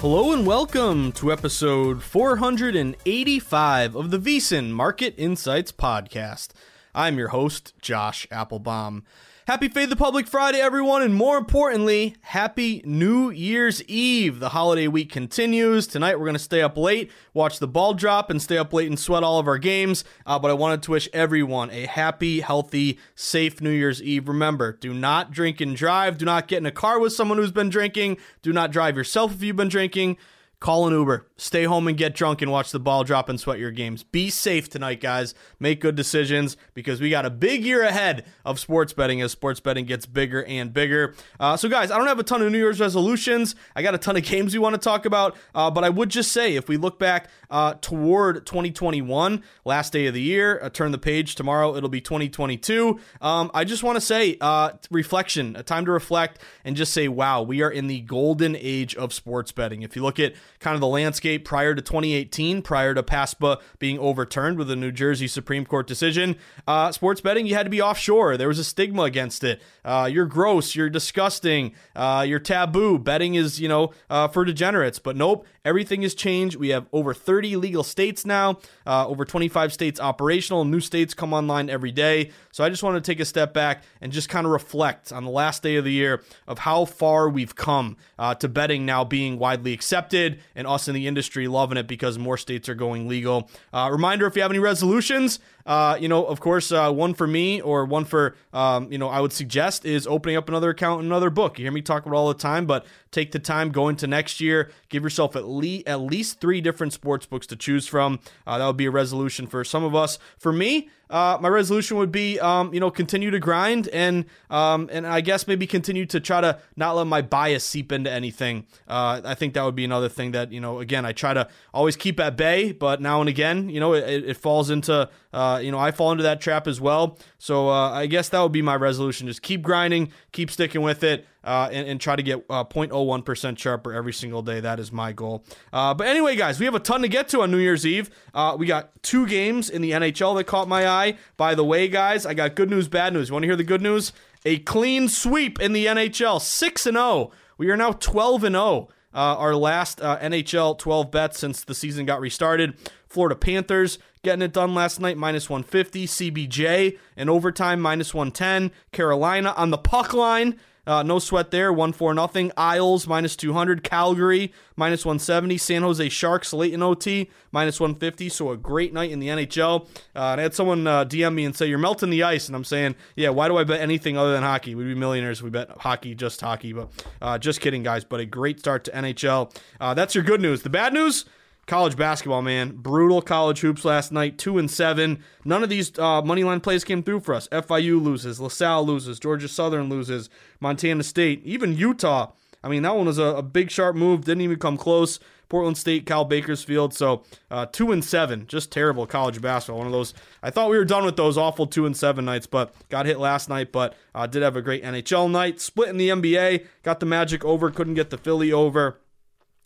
Hello and welcome to episode 485 of the VSiN Market Insights Podcast. I'm your host, Josh Appelbaum. Happy Fade the Public Friday, everyone, and more importantly, Happy New Year's Eve. The holiday week continues. Tonight, we're going to stay up late, watch the ball drop, and stay up late and sweat all of our games. Uh, but I wanted to wish everyone a happy, healthy, safe New Year's Eve. Remember, do not drink and drive. Do not get in a car with someone who's been drinking. Do not drive yourself if you've been drinking. Call an Uber. Stay home and get drunk and watch the ball drop and sweat your games. Be safe tonight, guys. Make good decisions because we got a big year ahead of sports betting as sports betting gets bigger and bigger. Uh, so, guys, I don't have a ton of New Year's resolutions. I got a ton of games we want to talk about, uh, but I would just say if we look back uh, toward 2021, last day of the year, uh, turn the page tomorrow, it'll be 2022. Um, I just want to say uh, reflection, a time to reflect and just say, wow, we are in the golden age of sports betting. If you look at kind of the landscape prior to 2018, prior to PASPA being overturned with a New Jersey Supreme Court decision. Uh, sports betting, you had to be offshore. There was a stigma against it. Uh, you're gross. You're disgusting. Uh, you're taboo. Betting is, you know, uh, for degenerates. But nope, everything has changed. We have over 30 legal states now, uh, over 25 states operational. New states come online every day. So I just want to take a step back and just kind of reflect on the last day of the year of how far we've come uh, to betting now being widely accepted and us in the industry loving it because more states are going legal. Uh, reminder if you have any resolutions, uh, you know, of course, uh, one for me or one for, um, you know, I would suggest is opening up another account another book. You hear me talk about all the time, but take the time going to next year. Give yourself at least at least three different sports books to choose from. Uh, that would be a resolution for some of us. For me, uh, my resolution would be, um, you know, continue to grind and um, and I guess maybe continue to try to not let my bias seep into anything. Uh, I think that would be another thing that you know, again, I try to always keep at bay, but now and again, you know, it, it falls into, uh, you know, I fall into that trap as well. So uh, I guess that would be my resolution: just keep grinding, keep sticking with it uh, and, and, try to get uh, 0.01% sharper every single day. That is my goal. Uh, but anyway, guys, we have a ton to get to on New Year's Eve. Uh, we got two games in the NHL that caught my eye. By the way, guys, I got good news, bad news. You want to hear the good news? A clean sweep in the NHL, 6 and 0. We are now 12 and 0. Uh, our last uh, NHL 12 bets since the season got restarted. Florida Panthers getting it done last night, minus 150. CBJ in overtime, minus 110. Carolina on the puck line. Uh, no sweat there, 1 4 nothing. Isles, minus 200. Calgary, minus 170. San Jose Sharks, late in OT, minus 150. So a great night in the NHL. Uh, and I had someone uh, DM me and say, You're melting the ice. And I'm saying, Yeah, why do I bet anything other than hockey? We'd be millionaires if we bet hockey, just hockey. But uh, just kidding, guys. But a great start to NHL. Uh, that's your good news. The bad news, college basketball, man. Brutal college hoops last night, two and seven. None of these uh, money line plays came through for us. FIU loses, LaSalle loses, Georgia Southern loses, Montana State, even Utah. I mean, that one was a, a big sharp move. Didn't even come close. Portland State, Cal Bakersfield. So uh, two and seven, just terrible college basketball. One of those. I thought we were done with those awful two and seven nights, but got hit last night. But uh, did have a great NHL night. Split in the NBA. Got the Magic over. Couldn't get the Philly over.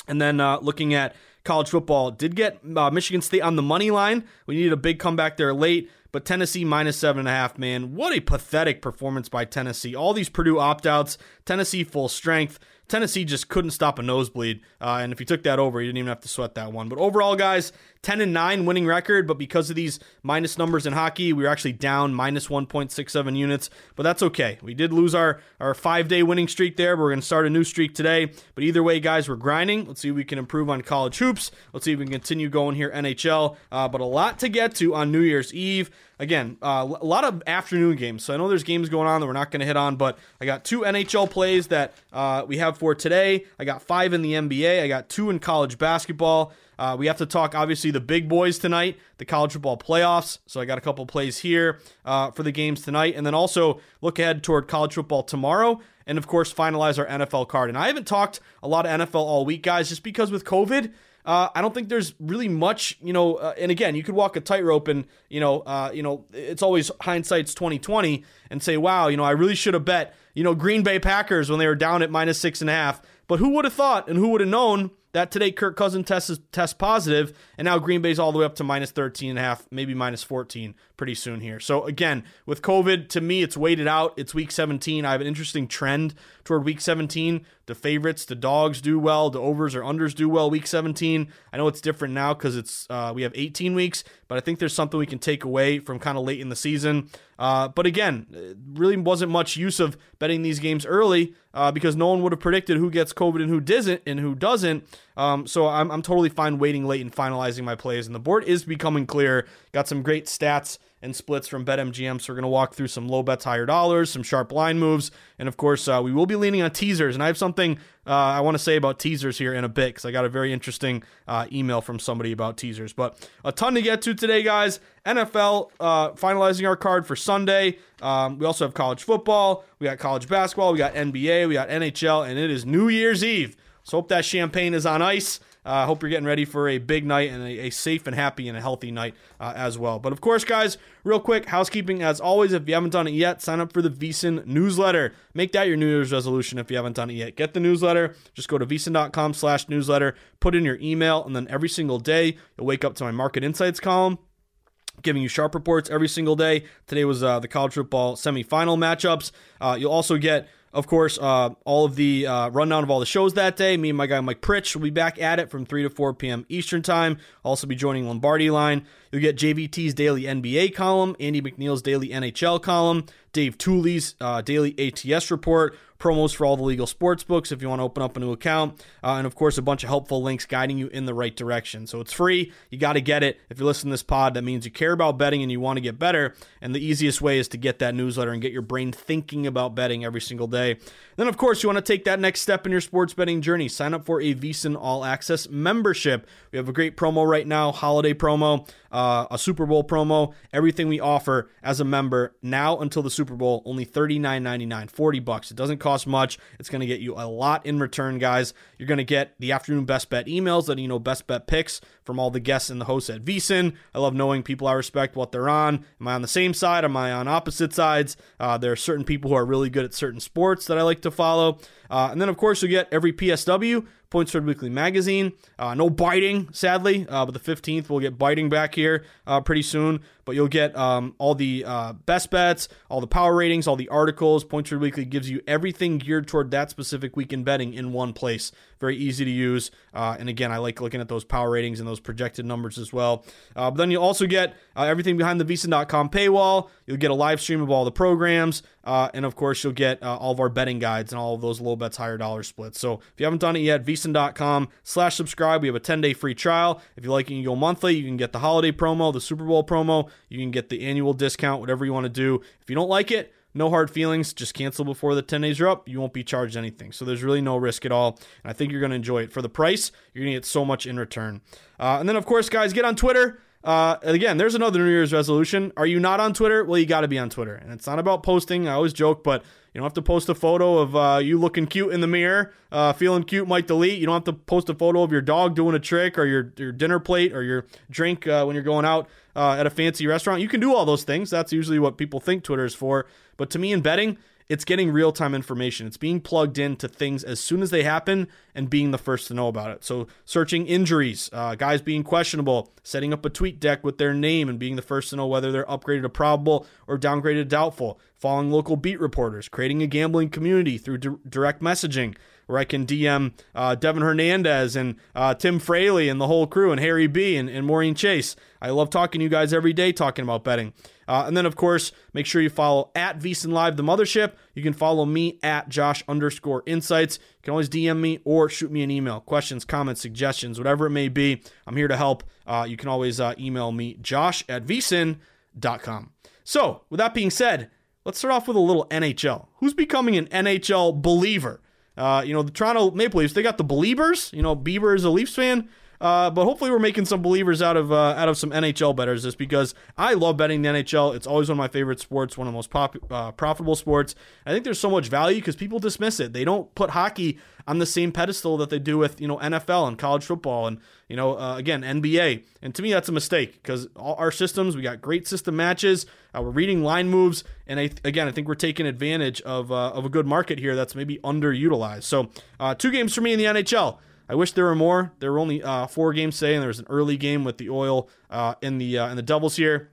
And then uh, looking at college football. Did get uh, Michigan State on the money line. We needed a big comeback there late, but Tennessee minus seven and a half, man. What a pathetic performance by Tennessee. All these Purdue opt outs, Tennessee full strength. Tennessee just couldn't stop a nosebleed. Uh, and if you took that over, you didn't even have to sweat that one. But overall, guys, 10 and 9 winning record, but because of these minus numbers in hockey, we were actually down minus 1.67 units. But that's okay. We did lose our, our five day winning streak there. We're going to start a new streak today. But either way, guys, we're grinding. Let's see if we can improve on college hoops. Let's see if we can continue going here, NHL. Uh, but a lot to get to on New Year's Eve again, uh, a lot of afternoon games. So I know there's games going on that we're not going to hit on, but I got two NHL plays that uh, we have for today. I got five in the NBA. I got two in college basketball. Uh, we have to talk, obviously, the big boys tonight, the college football playoffs. So I got a couple plays here uh, for the games tonight. And then also look ahead toward college football tomorrow. And of course, finalize our NFL card. And I haven't talked a lot of NFL all week, guys, just because with COVID, uh, I don't think there's really much, you know. Uh, and again, you could walk a tightrope, and you know, uh, you know, it's always hindsight's 2020, and say, wow, you know, I really should have bet, you know, Green Bay Packers when they were down at minus six and a half. But who would have thought, and who would have known that today Kirk Cousins tests test positive, and now Green Bay's all the way up to minus 13 and a half, maybe minus 14 pretty soon here. So again, with COVID, to me, it's weighted out. It's week 17. I have an interesting trend toward week 17. The favorites, the dogs do well. The overs or unders do well week 17. I know it's different now because it's uh, we have 18 weeks, but I think there's something we can take away from kind of late in the season. Uh, but again, it really wasn't much use of betting these games early uh, because no one would have predicted who gets COVID and who doesn't and who doesn't. Um, so I'm, I'm totally fine waiting late and finalizing my plays. And the board is becoming clear. Got some great stats and splits from BetMGM. So we're going to walk through some low bets, higher dollars, some sharp line moves, and of course, uh, we will be leaning on teasers. And I have something uh, I want to say about teasers here in a bit because I got a very interesting uh, email from somebody about teasers. But a ton to get to today, guys. NFL uh, finalizing our card for Sunday. Um, we also have college football, we got college basketball, we got NBA, we got NHL, and it is New Year's Eve. So hope that champagne is on ice. I uh, hope you're getting ready for a big night and a, a safe and happy and a healthy night uh, as well. But of course, guys, real quick housekeeping as always. If you haven't done it yet, sign up for the VSiN newsletter. Make that your New Year's resolution if you haven't done it yet. Get the newsletter. Just go to vsin.com/newsletter. Put in your email, and then every single day you'll wake up to my market insights column giving you sharp reports every single day. Today was uh, the college football semifinal matchups. Uh, you'll also get of course, uh, all of the uh, rundown of all the shows that day. Me and my guy Mike Pritch will be back at it from 3 to 4 p.m. Eastern Time. Also be joining Lombardi Line. You'll get JVT's daily NBA column, Andy McNeil's daily NHL column, Dave Tuley's uh, daily ATS report, promos for all the legal sports books if you want to open up a new account, uh, and of course, a bunch of helpful links guiding you in the right direction. So it's free. You got to get it. If you listen to this pod, that means you care about betting and you want to get better. And the easiest way is to get that newsletter and get your brain thinking about betting every single day. Then, of course, you want to take that next step in your sports betting journey. Sign up for a VSiN All Access membership. We have a great promo right now, holiday promo, uh, a Super Bowl promo, everything we offer as a member now until the Super Bowl, only $39.99, 40 bucks. It doesn't cost much. It's going to get you a lot in return, guys. You're going to get the afternoon best bet emails, that you know best bet picks from all the guests and the hosts at VSiN. I love knowing people I respect what they're on. Am I on the same side? Am I on opposite sides? Uh, there are certain people who are really good at certain sports that I like to follow. Uh, and then, of course, you get every PSW, Points Spread Weekly magazine. Uh, no biting, sadly, uh, but the 15th we'll get biting back here uh, pretty soon. But you'll get um, all the uh, best bets, all the power ratings, all the articles. Points Weekly gives you everything geared toward that specific week in betting in one place. Very easy to use. Uh, and again, I like looking at those power ratings and those projected numbers as well. Uh, but then you'll also get uh, everything behind the VSiN.com paywall. You'll get a live stream of all the programs. Uh, and of course, you'll get uh, all of our betting guides and all of those low bets, higher dollar splits. So if you haven't done it yet, VSiN.com slash subscribe. We have a 10 day free trial. If you like, it, you go monthly. You can get the holiday promo, the Super Bowl promo. You can get the annual discount, whatever you want to do. If you don't like it, no hard feelings. Just cancel before the 10 days are up. You won't be charged anything. So there's really no risk at all. And I think you're going to enjoy it. For the price, you're going to get so much in return. Uh, and then, of course, guys, get on Twitter. Uh, again, there's another New Year's resolution. Are you not on Twitter? Well, you got to be on Twitter. And it's not about posting. I always joke, but you don't have to post a photo of uh, you looking cute in the mirror, uh, feeling cute, might delete. You don't have to post a photo of your dog doing a trick or your, your dinner plate or your drink uh, when you're going out uh, at a fancy restaurant. You can do all those things. That's usually what people think Twitter is for. But to me, in betting, it's getting real time information. It's being plugged into things as soon as they happen and being the first to know about it. So, searching injuries, uh, guys being questionable, setting up a tweet deck with their name and being the first to know whether they're upgraded to probable or downgraded to doubtful, following local beat reporters, creating a gambling community through di- direct messaging where I can DM uh, Devin Hernandez and uh, Tim Fraley and the whole crew and Harry B and, and Maureen Chase. I love talking to you guys every day talking about betting. Uh, and then, of course, make sure you follow at VSiN Live, the mothership. You can follow me at Josh underscore insights. You can always DM me or shoot me an email. Questions, comments, suggestions, whatever it may be. I'm here to help. Uh, you can always uh, email me, josh at vsin.com. So, with that being said, let's start off with a little NHL. Who's becoming an NHL believer? Uh, you know, the Toronto Maple Leafs, they got the believers. You know, Bieber is a Leafs fan. Uh, but hopefully, we're making some believers out of uh, out of some NHL betters. Just because I love betting the NHL, it's always one of my favorite sports, one of the most pop, uh, profitable sports. I think there's so much value because people dismiss it. They don't put hockey on the same pedestal that they do with you know NFL and college football and you know uh, again NBA. And to me, that's a mistake because all our systems, we got great system matches. Uh, we're reading line moves, and I, again, I think we're taking advantage of uh, of a good market here that's maybe underutilized. So, two games for me in the NHL. I wish there were more. There were only uh, four games today, and there was an early game with the oil uh, in the uh, in the doubles here.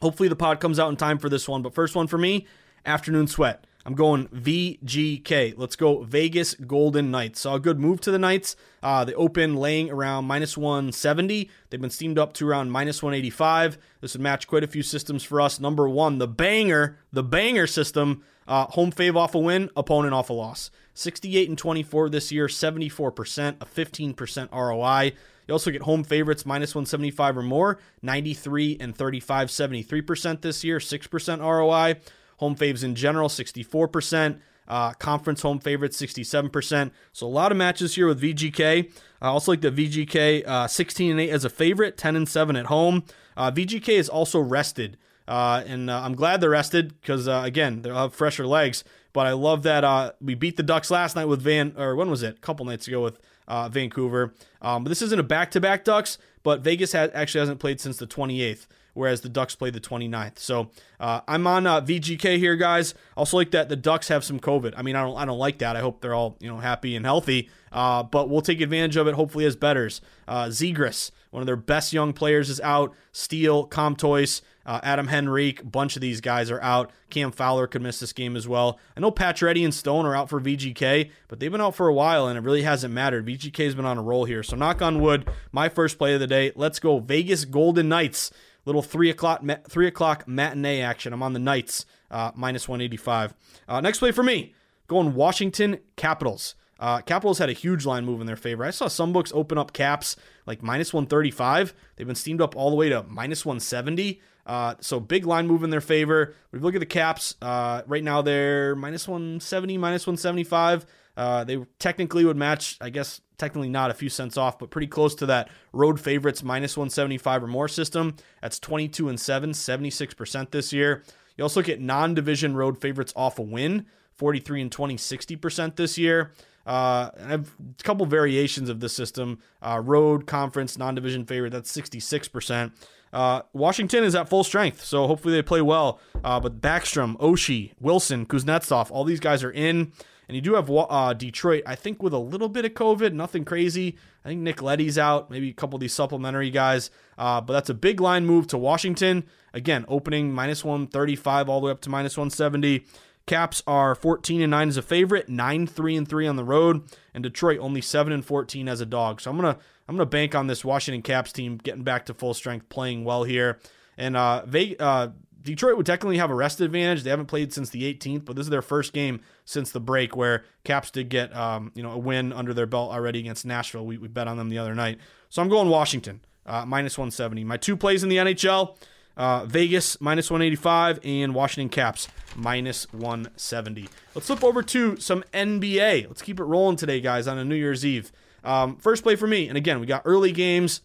Hopefully, the pod comes out in time for this one. But first one for me, afternoon sweat. I'm going VGK. Let's go Vegas Golden Knights. Saw a good move to the Knights. Uh, they open laying around minus 170. They've been steamed up to around minus 185. This would match quite a few systems for us. Number one, the banger, the banger system. Uh, home fave off a win, opponent off a loss. 68 and 24 this year, 74%, a 15% ROI. You also get home favorites minus 175 or more, 93 and 35, 73% this year, 6% ROI. Home faves in general, 64%. Uh, conference home favorites, 67%. So a lot of matches here with VGK. I also like the VGK uh, 16 and 8 as a favorite, 10 and 7 at home. Uh, VGK is also rested. Uh, and uh, I'm glad they're rested because, uh, again, they'll have fresher legs. But I love that uh, we beat the Ducks last night with Van, or when was it? A couple nights ago with uh, Vancouver. Um, but this isn't a back to back Ducks, but Vegas actually hasn't played since the 28th, whereas the Ducks played the 29th. So uh, I'm on uh, VGK here, guys. Also like that the Ducks have some COVID. I mean, I don't, I don't like that. I hope they're all you know happy and healthy. Uh, but we'll take advantage of it. Hopefully as betters. Uh, Zegras, one of their best young players, is out. Steele, Comtois. Uh, Adam Henrique, bunch of these guys are out. Cam Fowler could miss this game as well. I know Pacioretty and Stone are out for VGK, but they've been out for a while and it really hasn't mattered. VGK has been on a roll here. So knock on wood, my first play of the day. Let's go Vegas Golden Knights. Little three o'clock three o'clock matinee action. I'm on the Knights uh, minus 185. Uh, next play for me, going Washington Capitals. Uh, Capitals had a huge line move in their favor. I saw some books open up caps like minus 135. They've been steamed up all the way to minus 170. Uh, so big line move in their favor. We look at the caps, uh, right now they're minus 170, minus 175. Uh, they technically would match, I guess, technically not a few cents off, but pretty close to that road favorites minus 175 or more system. That's 22 and 7, 76% this year. You also get non division road favorites off a win, 43 and 20, 60% this year. Uh, I have a couple variations of this system. Uh, road, conference, non division favorite, that's 66%. Uh, Washington is at full strength, so hopefully they play well. Uh, but Backstrom, Oshie, Wilson, Kuznetsov, all these guys are in. And you do have uh, Detroit, I think, with a little bit of COVID, nothing crazy. I think Nick Leddy's out, maybe a couple of these supplementary guys. Uh, but that's a big line move to Washington. Again, opening minus 135 all the way up to minus 170. Caps are 14 and 9 as a favorite, 9 3 and 3 on the road, and Detroit only 7 and 14 as a dog. So I'm going to I'm going to bank on this Washington Caps team getting back to full strength, playing well here. And uh, Vegas, uh, Detroit would technically have a rest advantage. They haven't played since the 18th, but this is their first game since the break where Caps did get um, you know a win under their belt already against Nashville. We, we bet on them the other night. So I'm going Washington, uh, minus 170. My two plays in the NHL, uh, Vegas, minus 185, and Washington Caps, minus 170. Let's flip over to some NBA. Let's keep it rolling today, guys, on a New Year's Eve. Um, first play for me, and again, we got early games,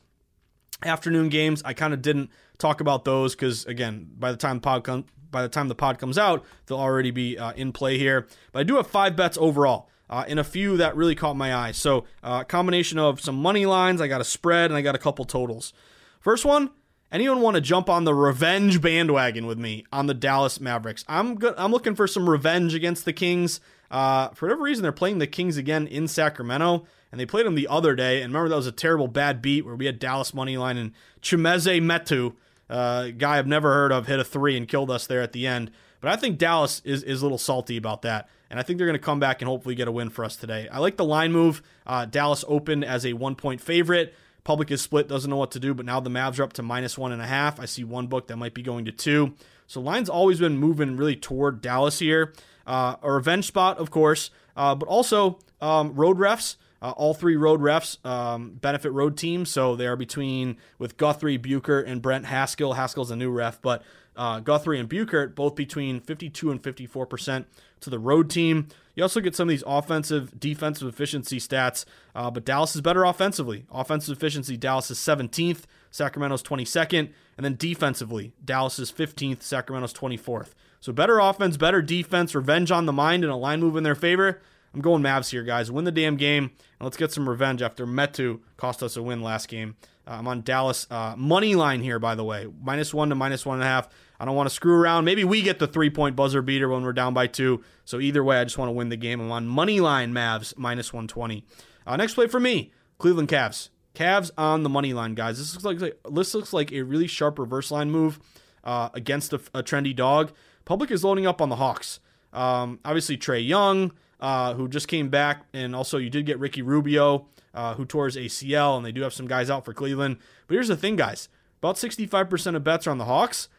afternoon games. I kind of didn't talk about those because again, by the time the pod com- by the time the pod comes out, they'll already be uh, in play here. But I do have five bets overall. Uh, and a few that really caught my eye. So, uh, combination of some money lines, I got a spread, and I got a couple totals. First one, anyone want to jump on the revenge bandwagon with me on the Dallas Mavericks? I'm good. I'm looking for some revenge against the Kings. Uh, for whatever reason, they're playing the Kings again in Sacramento, and they played them the other day. And remember, that was a terrible bad beat where we had Dallas money line and Chimezie Metu uh, guy I've never heard of hit a three and killed us there at the end. But I think Dallas is, is a little salty about that. And I think they're going to come back and hopefully get a win for us today. I like the line move. Uh, Dallas opened as a one point favorite. Public is split, doesn't know what to do, but now the Mavs are up to minus one and a half. I see one book that might be going to two. So line's always been moving really toward Dallas here. Uh, a revenge spot, of course, uh, but also um, road refs. Uh, all three road refs um, benefit road teams, so they are between with Guthrie, Buchert, and Brent Haskill. Haskill's a new ref, but uh, Guthrie and Buchert both between 52 and 54 percent to the road team. You also get some of these offensive, defensive efficiency stats, uh, but Dallas is better offensively. Offensive efficiency, Dallas is 17th, Sacramento's 22nd, and then defensively, Dallas is 15th, Sacramento's 24th. So better offense, better defense, revenge on the mind, and a line move in their favor. I'm going Mavs here, guys. Win the damn game, and let's get some revenge after Metu cost us a win last game. Uh, I'm on Dallas uh, money line here, by the way, minus one to minus one and a half. I don't want to screw around. Maybe we get the three point buzzer beater when we're down by two. So either way, I just want to win the game. I'm on money line Mavs minus 120. Uh, next play for me, Cleveland Cavs. Cavs on the money line, guys. This looks like this looks like a really sharp reverse line move uh, against a, a, trendy dog. Public is loading up on the Hawks. Um, obviously, Trae Young uh, who just came back, and also you did get Ricky Rubio, uh, who tore his ACL, and they do have some guys out for Cleveland. But here's the thing, guys: about 65% of bets are on the Hawks.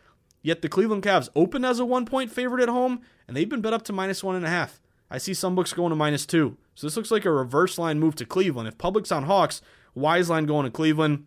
Yet the Cleveland Cavs open as a one-point favorite at home, and they've been bet up to minus one and a half. I see some books going to minus two. So this looks like a reverse line move to Cleveland. If public's on Hawks, wise line going to Cleveland.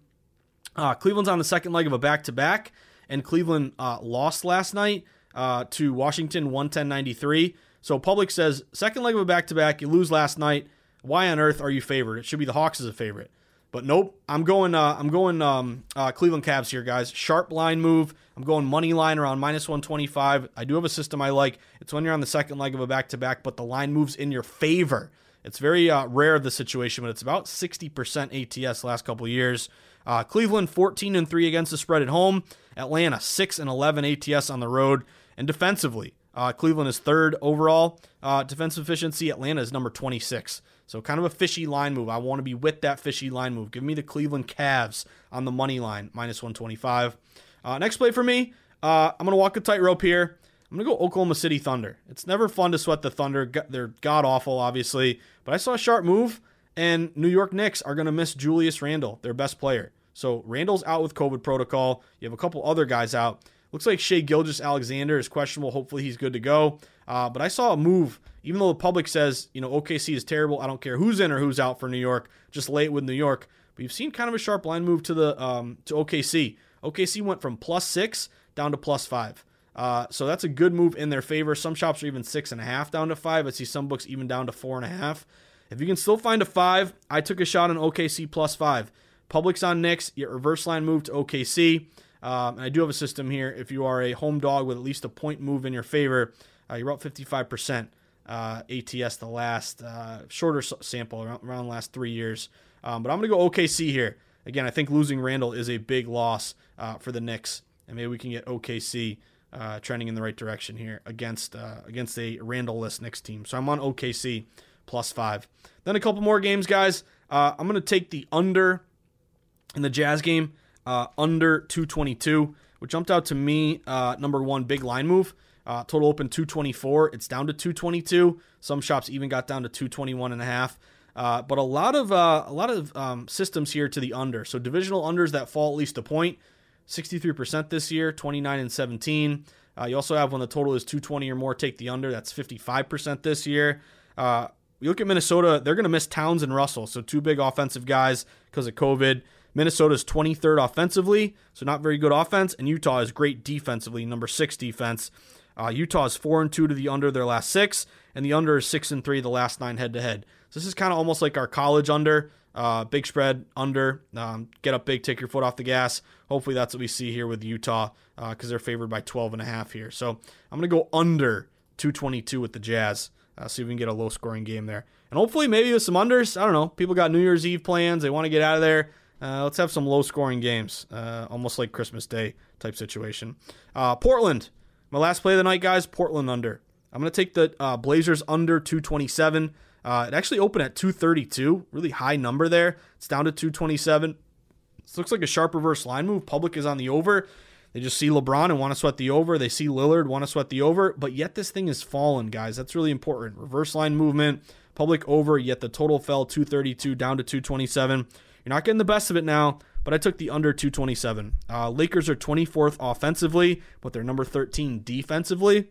Uh, Cleveland's on the second leg of a back-to-back, and Cleveland uh, lost last night uh, to Washington 110-93. So public says second leg of a back to back. You lose last night. Why on earth are you favored? It should be the Hawks as a favorite. But nope, I'm going. Uh, I'm going um, uh, Cleveland Cavs here, guys. Sharp line move. I'm going money line around minus 125. I do have a system I like. It's when you're on the second leg of a back to back, but the line moves in your favor. It's very uh, rare the situation, but it's about 60% ATS last couple years. Uh, Cleveland 14 and three against the spread at home. Atlanta 6 and 11 ATS on the road. And defensively, uh, Cleveland is third overall uh, defensive efficiency. Atlanta is number 26. So kind of a fishy line move. I want to be with that fishy line move. Give me the Cleveland Cavs on the money line, minus 125. Uh, next play for me, uh, I'm going to walk a tightrope here. I'm going to go Oklahoma City Thunder. It's never fun to sweat the Thunder. They're god awful, obviously. But I saw a sharp move, and New York Knicks are going to miss Julius Randle, their best player. So Randle's out with COVID protocol. You have a couple other guys out. Looks like Shai Gilgeous-Alexander is questionable. Hopefully he's good to go. Uh, but I saw a move, even though the public says, you know, OKC is terrible. I don't care who's in or who's out for New York. Just lay it with New York. But you've seen kind of a sharp line move to the um, to OKC. OKC went from plus six down to plus five. Uh, so that's a good move in their favor. Some shops are even six and a half down to five. I see some books even down to four and a half. If you can still find a five, I took a shot on OKC plus five. Public's on Knicks. Your reverse line move to OKC. Um, and I do have a system here. If you are a home dog with at least a point move in your favor, uh, you're up 55% uh, ATS the last uh, shorter sample around, around, the last three years. Um, but I'm going to go OKC here. Again, I think losing Randle is a big loss uh, for the Knicks, and maybe we can get OKC uh, trending in the right direction here against uh, against a Randle-less Knicks team. So I'm on OKC plus five. Then a couple more games, guys. I'm going to take the under in the Jazz game, uh, under 222, which jumped out to me. Uh, number one, big line move. Uh, total open 224. It's down to 222. Some shops even got down to 221 and a half. Uh, but a lot of uh, a lot of um, systems here to the under. So divisional unders that fall at least a point. 63% this year, 29 and 17. Uh, you also have when the total is 220 or more, take the under. That's 55% this year. Uh, you look at Minnesota, they're going to miss Towns and Russell, so two big offensive guys because of COVID. Minnesota's 23rd offensively, so not very good offense, and Utah is great defensively, number six defense. Uh, Utah is four and two to the under their last six, and the under is six and three the last nine head to head. So this is kind of almost like our college under, uh, big spread under, um, get up big, take your foot off the gas. Hopefully that's what we see here with Utah because uh, they're favored by 12 and a half here. So I'm gonna go under 222 with the Jazz. Uh, see if we can get a low scoring game there, and hopefully maybe with some unders. I don't know. People got New Year's Eve plans; they want to get out of there. Uh, let's have some low scoring games, uh, almost like Christmas Day type situation. Uh, Portland, my last play of the night, guys. Portland under. I'm going to take the uh, Blazers under 227. Uh, it actually opened at 232, really high number there. It's down to 227. This looks like a sharp reverse line move. Public is on the over. They just see LeBron and want to sweat the over. They see Lillard, want to sweat the over. But yet this thing is fallen, guys. That's really important. Reverse line movement, public over, yet the total fell 232 down to 227. You're not getting the best of it now, but I took the under 227. Uh, Lakers are 24th offensively, but they're number 13 defensively.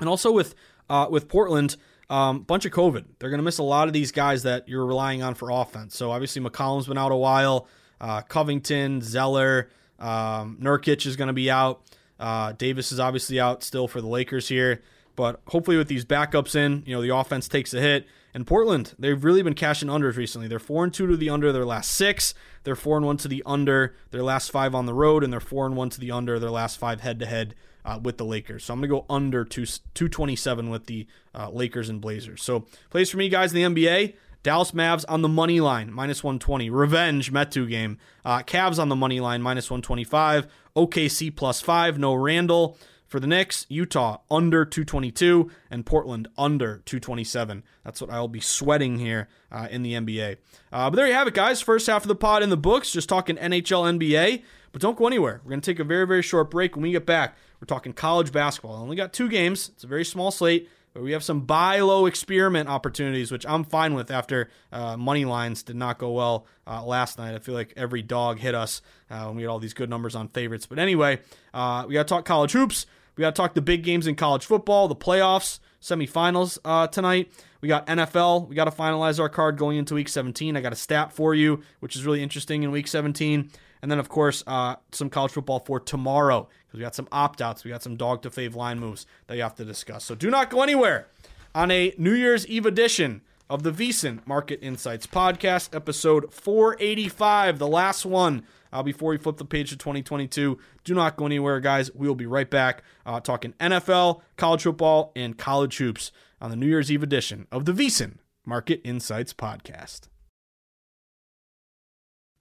And also with uh, with Portland, um, bunch of COVID. They're going to miss a lot of these guys that you're relying on for offense. So obviously McCollum's been out a while. Uh, Covington, Zeller, um, Nurkic is going to be out. Uh, Davis is obviously out still for the Lakers here. But hopefully with these backups in, you know, the offense takes a hit. And Portland, they've really been cashing unders recently. They're four and two to the under their last six. They're four and one to the under their last five on the road, and they're four and one to the under their last five head to head with the Lakers. So I'm gonna go under two two twenty seven with the uh, Lakers and Blazers. So plays for me, guys, in the NBA. Dallas Mavs on the money line, minus 120. Revenge Metu game. Uh, Cavs on the money line, minus 125. OKC plus five. No Randle. For the Knicks, Utah under 222 and Portland under 227. That's what I'll be sweating here uh, in the NBA. Uh, but there you have it, guys. First half of the pod in the books, just talking NHL, NBA. But don't go anywhere. We're going to take a very, very short break. When we get back, we're talking college basketball. I only got two games. It's a very small slate. But we have some buy low experiment opportunities, which I'm fine with after uh, money lines did not go well uh, last night. I feel like every dog hit us uh, when we had all these good numbers on favorites. But anyway, uh, we got to talk college hoops. We got to talk the big games in college football, the playoffs, semifinals uh, tonight. We got NFL. We got to finalize our card going into week 17. I got a stat for you, which is really interesting in week 17. And then, of course, uh, some college football for tomorrow because we got some opt outs. We got some dog to fave line moves that you have to discuss. So do not go anywhere on a New Year's Eve edition of the VSiN Market Insights podcast, episode 485, the last one uh, before we flip the page to 2022. Do not go anywhere, guys. We will be right back uh, talking NFL, college football, and college hoops on the New Year's Eve edition of the VSiN Market Insights podcast.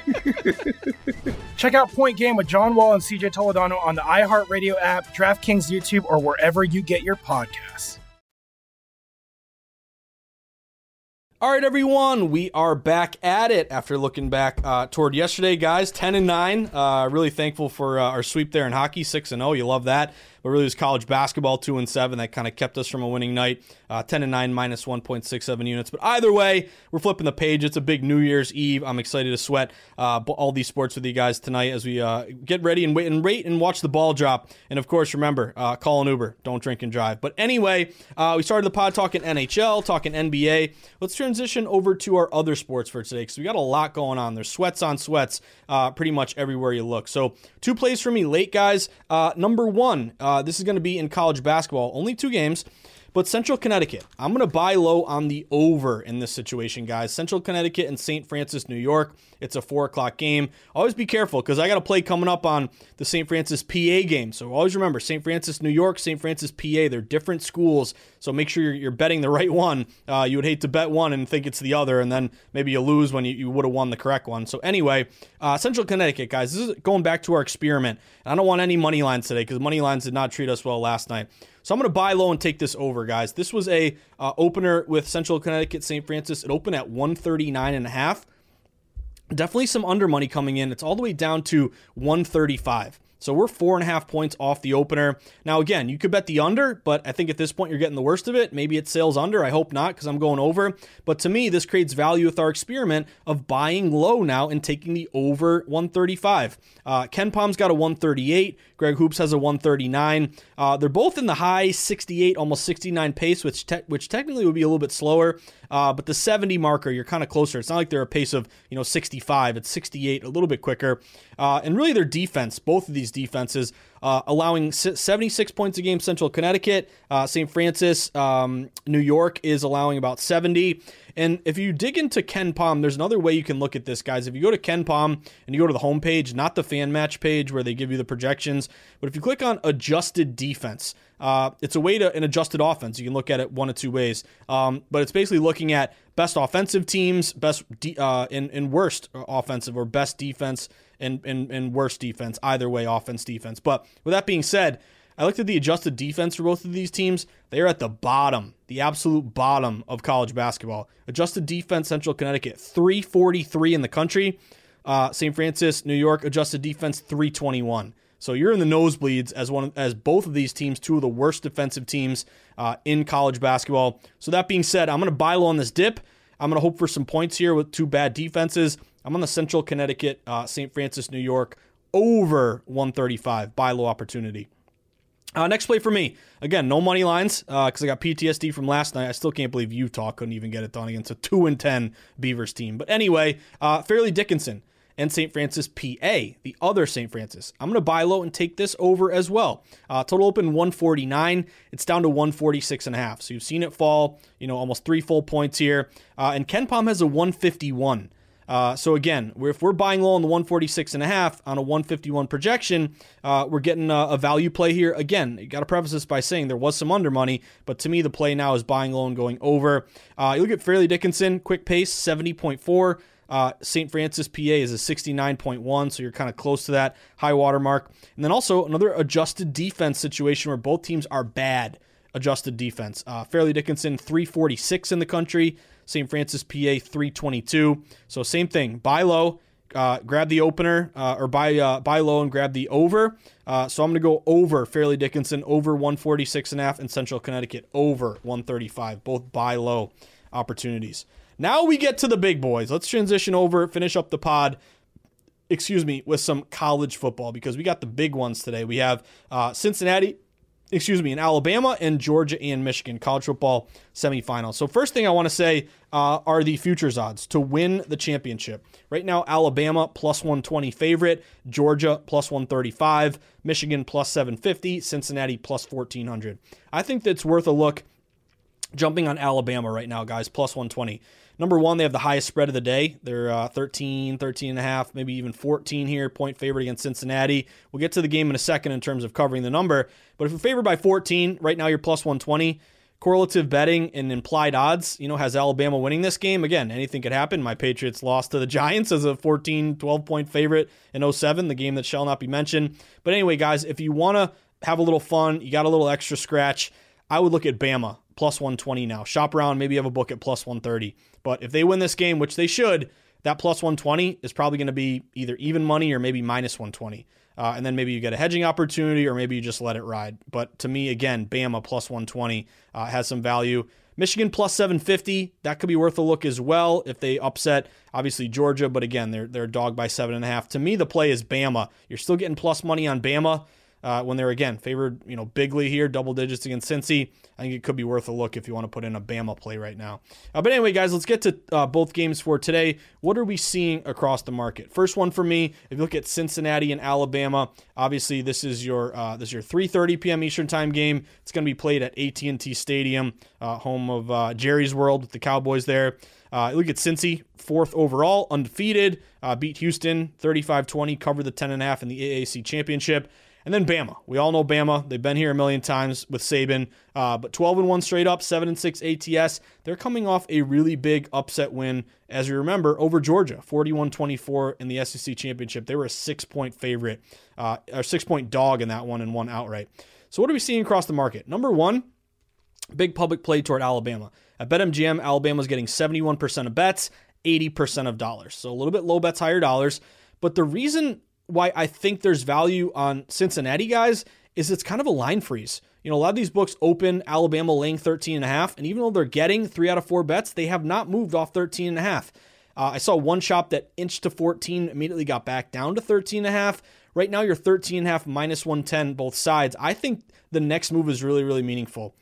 Check out Point Game with John Wall and CJ Toledano on the iHeartRadio app, DraftKings YouTube, or wherever you get your podcasts. All right, everyone, we are back at it after looking back uh, toward yesterday, guys. Ten and nine. Uh, really thankful for uh, our sweep there in hockey, six and zero. Oh. You love that but really it was college basketball two and seven that kind of kept us from a winning night. Uh, Ten and nine minus one point six seven units. But either way, we're flipping the page. It's a big New Year's Eve. I'm excited to sweat uh, all these sports with you guys tonight as we uh, get ready and wait and rate and watch the ball drop. And of course, remember, uh, call an Uber. Don't drink and drive. But anyway, uh, we started the pod talking NHL, talking NBA. Let's transition over to our other sports for today because we got a lot going on. There's sweats on sweats pretty much everywhere you look. So two plays for me late, guys. number one. Uh, this is going to be in college basketball. Only two games. But Central Connecticut, I'm going to buy low on the over in this situation, guys. Central Connecticut and St. Francis, New York. It's a four o'clock game. Always be careful because I got a play coming up on the St. Francis PA game. So always remember St. Francis, New York, St. Francis, PA. They're different schools. So make sure you're, you're betting the right one. Uh, you would hate to bet one and think it's the other, and then maybe you lose when you, you would have won the correct one. So anyway, uh, Central Connecticut, guys, this is going back to our experiment. I don't want any money lines today because money lines did not treat us well last night. So I'm going to buy low and take this over, guys. This was a uh, opener with Central Connecticut St. Francis. It opened at 139 and a half. Definitely some under money coming in. It's all the way down to 135. So we're four and a half points off the opener. Now, again, you could bet the under, but I think at this point you're getting the worst of it. Maybe it sails under. I hope not because I'm going over. But to me, this creates value with our experiment of buying low now and taking the over 135. Uh, Palm's got a 138. Greg Hoops has a 139. Uh, they're both in the high 68, almost 69 pace, which te- which technically would be a little bit slower. Uh, but the 70 marker, you're kind of closer. It's not like they're a pace of you know 65. It's 68, a little bit quicker. Uh, and really, their defense, both of these defenses, uh, allowing 76 points a game. Central Connecticut, uh, St. Francis, um, New York is allowing about 70. And if you dig into KenPom, there's another way you can look at this, guys. If you go to KenPom and you go to the homepage, not the fan match page where they give you the projections, but if you click on adjusted defense, uh, it's a way to an adjusted offense. You can look at it one of two ways, um, but it's basically looking at best offensive teams, best de- uh, and, worst offensive or best defense and, and and worst defense. Either way, offense defense. But with that being said, I looked at the adjusted defense for both of these teams. They are at the bottom, the absolute bottom of college basketball. Adjusted defense, Central Connecticut, 343 in the country. Uh, St. Francis, New York, adjusted defense, 321. So you're in the nosebleeds as one as both of these teams, two of the worst defensive teams uh, in college basketball. So that being said, I'm going to buy low on this dip. I'm going to hope for some points here with two bad defenses. I'm on the Central Connecticut, uh, St. Francis, New York over 135. Buy low opportunity. Uh, next play for me. Again, no money lines because uh, I got PTSD from last night. I still can't believe Utah couldn't even get it done against a 2 and 10 Beavers team. But anyway, uh, Fairleigh Dickinson and St. Francis PA, the other St. Francis. I'm going to buy low and take this over as well. Uh, total open 149. It's down to 146 and a half. So you've seen it fall, you know, almost three full points here. Uh, and Palm has a 151. Uh, so again, if we're buying low on the 146 and a half on a 151 projection, uh, we're getting a, a, value play here. Again, you got to preface this by saying there was some under money, but to me, the play now is buying low and going over. Uh, you look at Fairleigh Dickinson, quick pace, 70.4. Uh, St. Francis, PA is a 69.1, so you're kind of close to that high water mark. And then also another adjusted defense situation where both teams are bad adjusted defense. Uh, Fairleigh Dickinson, 346 in the country. St. Francis, PA, 322. So same thing. Buy low, uh, grab the opener, uh, or buy uh, buy low and grab the over. Uh, so I'm going to go over Fairleigh Dickinson, over 146 and a half, and Central Connecticut over 135. Both buy low opportunities. Now we get to the big boys. Let's transition over, finish up the pod excuse me, with some college football because we got the big ones today. We have uh, Cincinnati excuse me, in Alabama and Georgia and Michigan college football semifinals. So first thing I want to say uh, are the futures odds to win the championship. Right now, Alabama plus 120 favorite, Georgia plus 135, Michigan plus 750, Cincinnati plus 1400. I think that's worth a look. Jumping on Alabama right now, guys, plus 120. Number one, they have the highest spread of the day. They're uh, 13, 13 and a half, maybe even 14 here, point favorite against Cincinnati. We'll get to the game in a second in terms of covering the number. But if you're favored by 14, right now you're plus 120. Correlative betting and implied odds, you know, has Alabama winning this game. Again, anything could happen. My Patriots lost to the Giants as a 14, 12 point favorite in 07, the game that shall not be mentioned. But anyway, guys, if you want to have a little fun, you got a little extra scratch, I would look at Bama plus 120 now. Shop around, maybe have a book at plus 130. But if they win this game, which they should, that plus 120 is probably going to be either even money or maybe minus 120. Uh, and then maybe you get a hedging opportunity or maybe you just let it ride. But to me, again, Bama plus 120 uh, has some value. Michigan plus 750, that could be worth a look as well if they upset, obviously, Georgia. But again, they're, they're a dog by 7.5. To me, the play is Bama. You're still getting plus money on Bama uh, when they're again favored, you know, bigly here, double digits against Cincy. I think it could be worth a look if you want to put in a Bama play right now. Uh, but anyway, guys, let's get to uh, both games for today. What are we seeing across the market? First one for me, if you look at Cincinnati and Alabama, obviously this is your uh, this is your 3:30 p.m. Eastern time game. It's going to be played at AT&T Stadium, uh, home of uh, Jerry's World with the Cowboys there. Uh, look at Cincy, fourth overall, undefeated, uh, beat Houston 35 20, covered the 10.5 in the AAC championship. And then Bama. We all know Bama. They've been here a million times with Saban. Uh, but 12 and 1 straight up, 7 and 6 ATS. They're coming off a really big upset win, as you remember, over Georgia, 41 24 in the SEC championship. They were a six point favorite, uh, or six point dog in that one and won outright. So, what are we seeing across the market? Number one, big public play toward Alabama. At BetMGM, Alabama's getting 71% of bets, 80% of dollars. So, a little bit low bets, higher dollars. But the reason why I think there's value on Cincinnati guys is it's kind of a line freeze. You know, a lot of these books open Alabama laying 13 and a half, and even though they're getting three out of four bets, they have not moved off 13 and a half. Uh, I saw one shop that inched to 14, immediately got back down to 13 and a half. Right now, you're 13 and a half minus 110 both sides. I think the next move is really, really meaningful.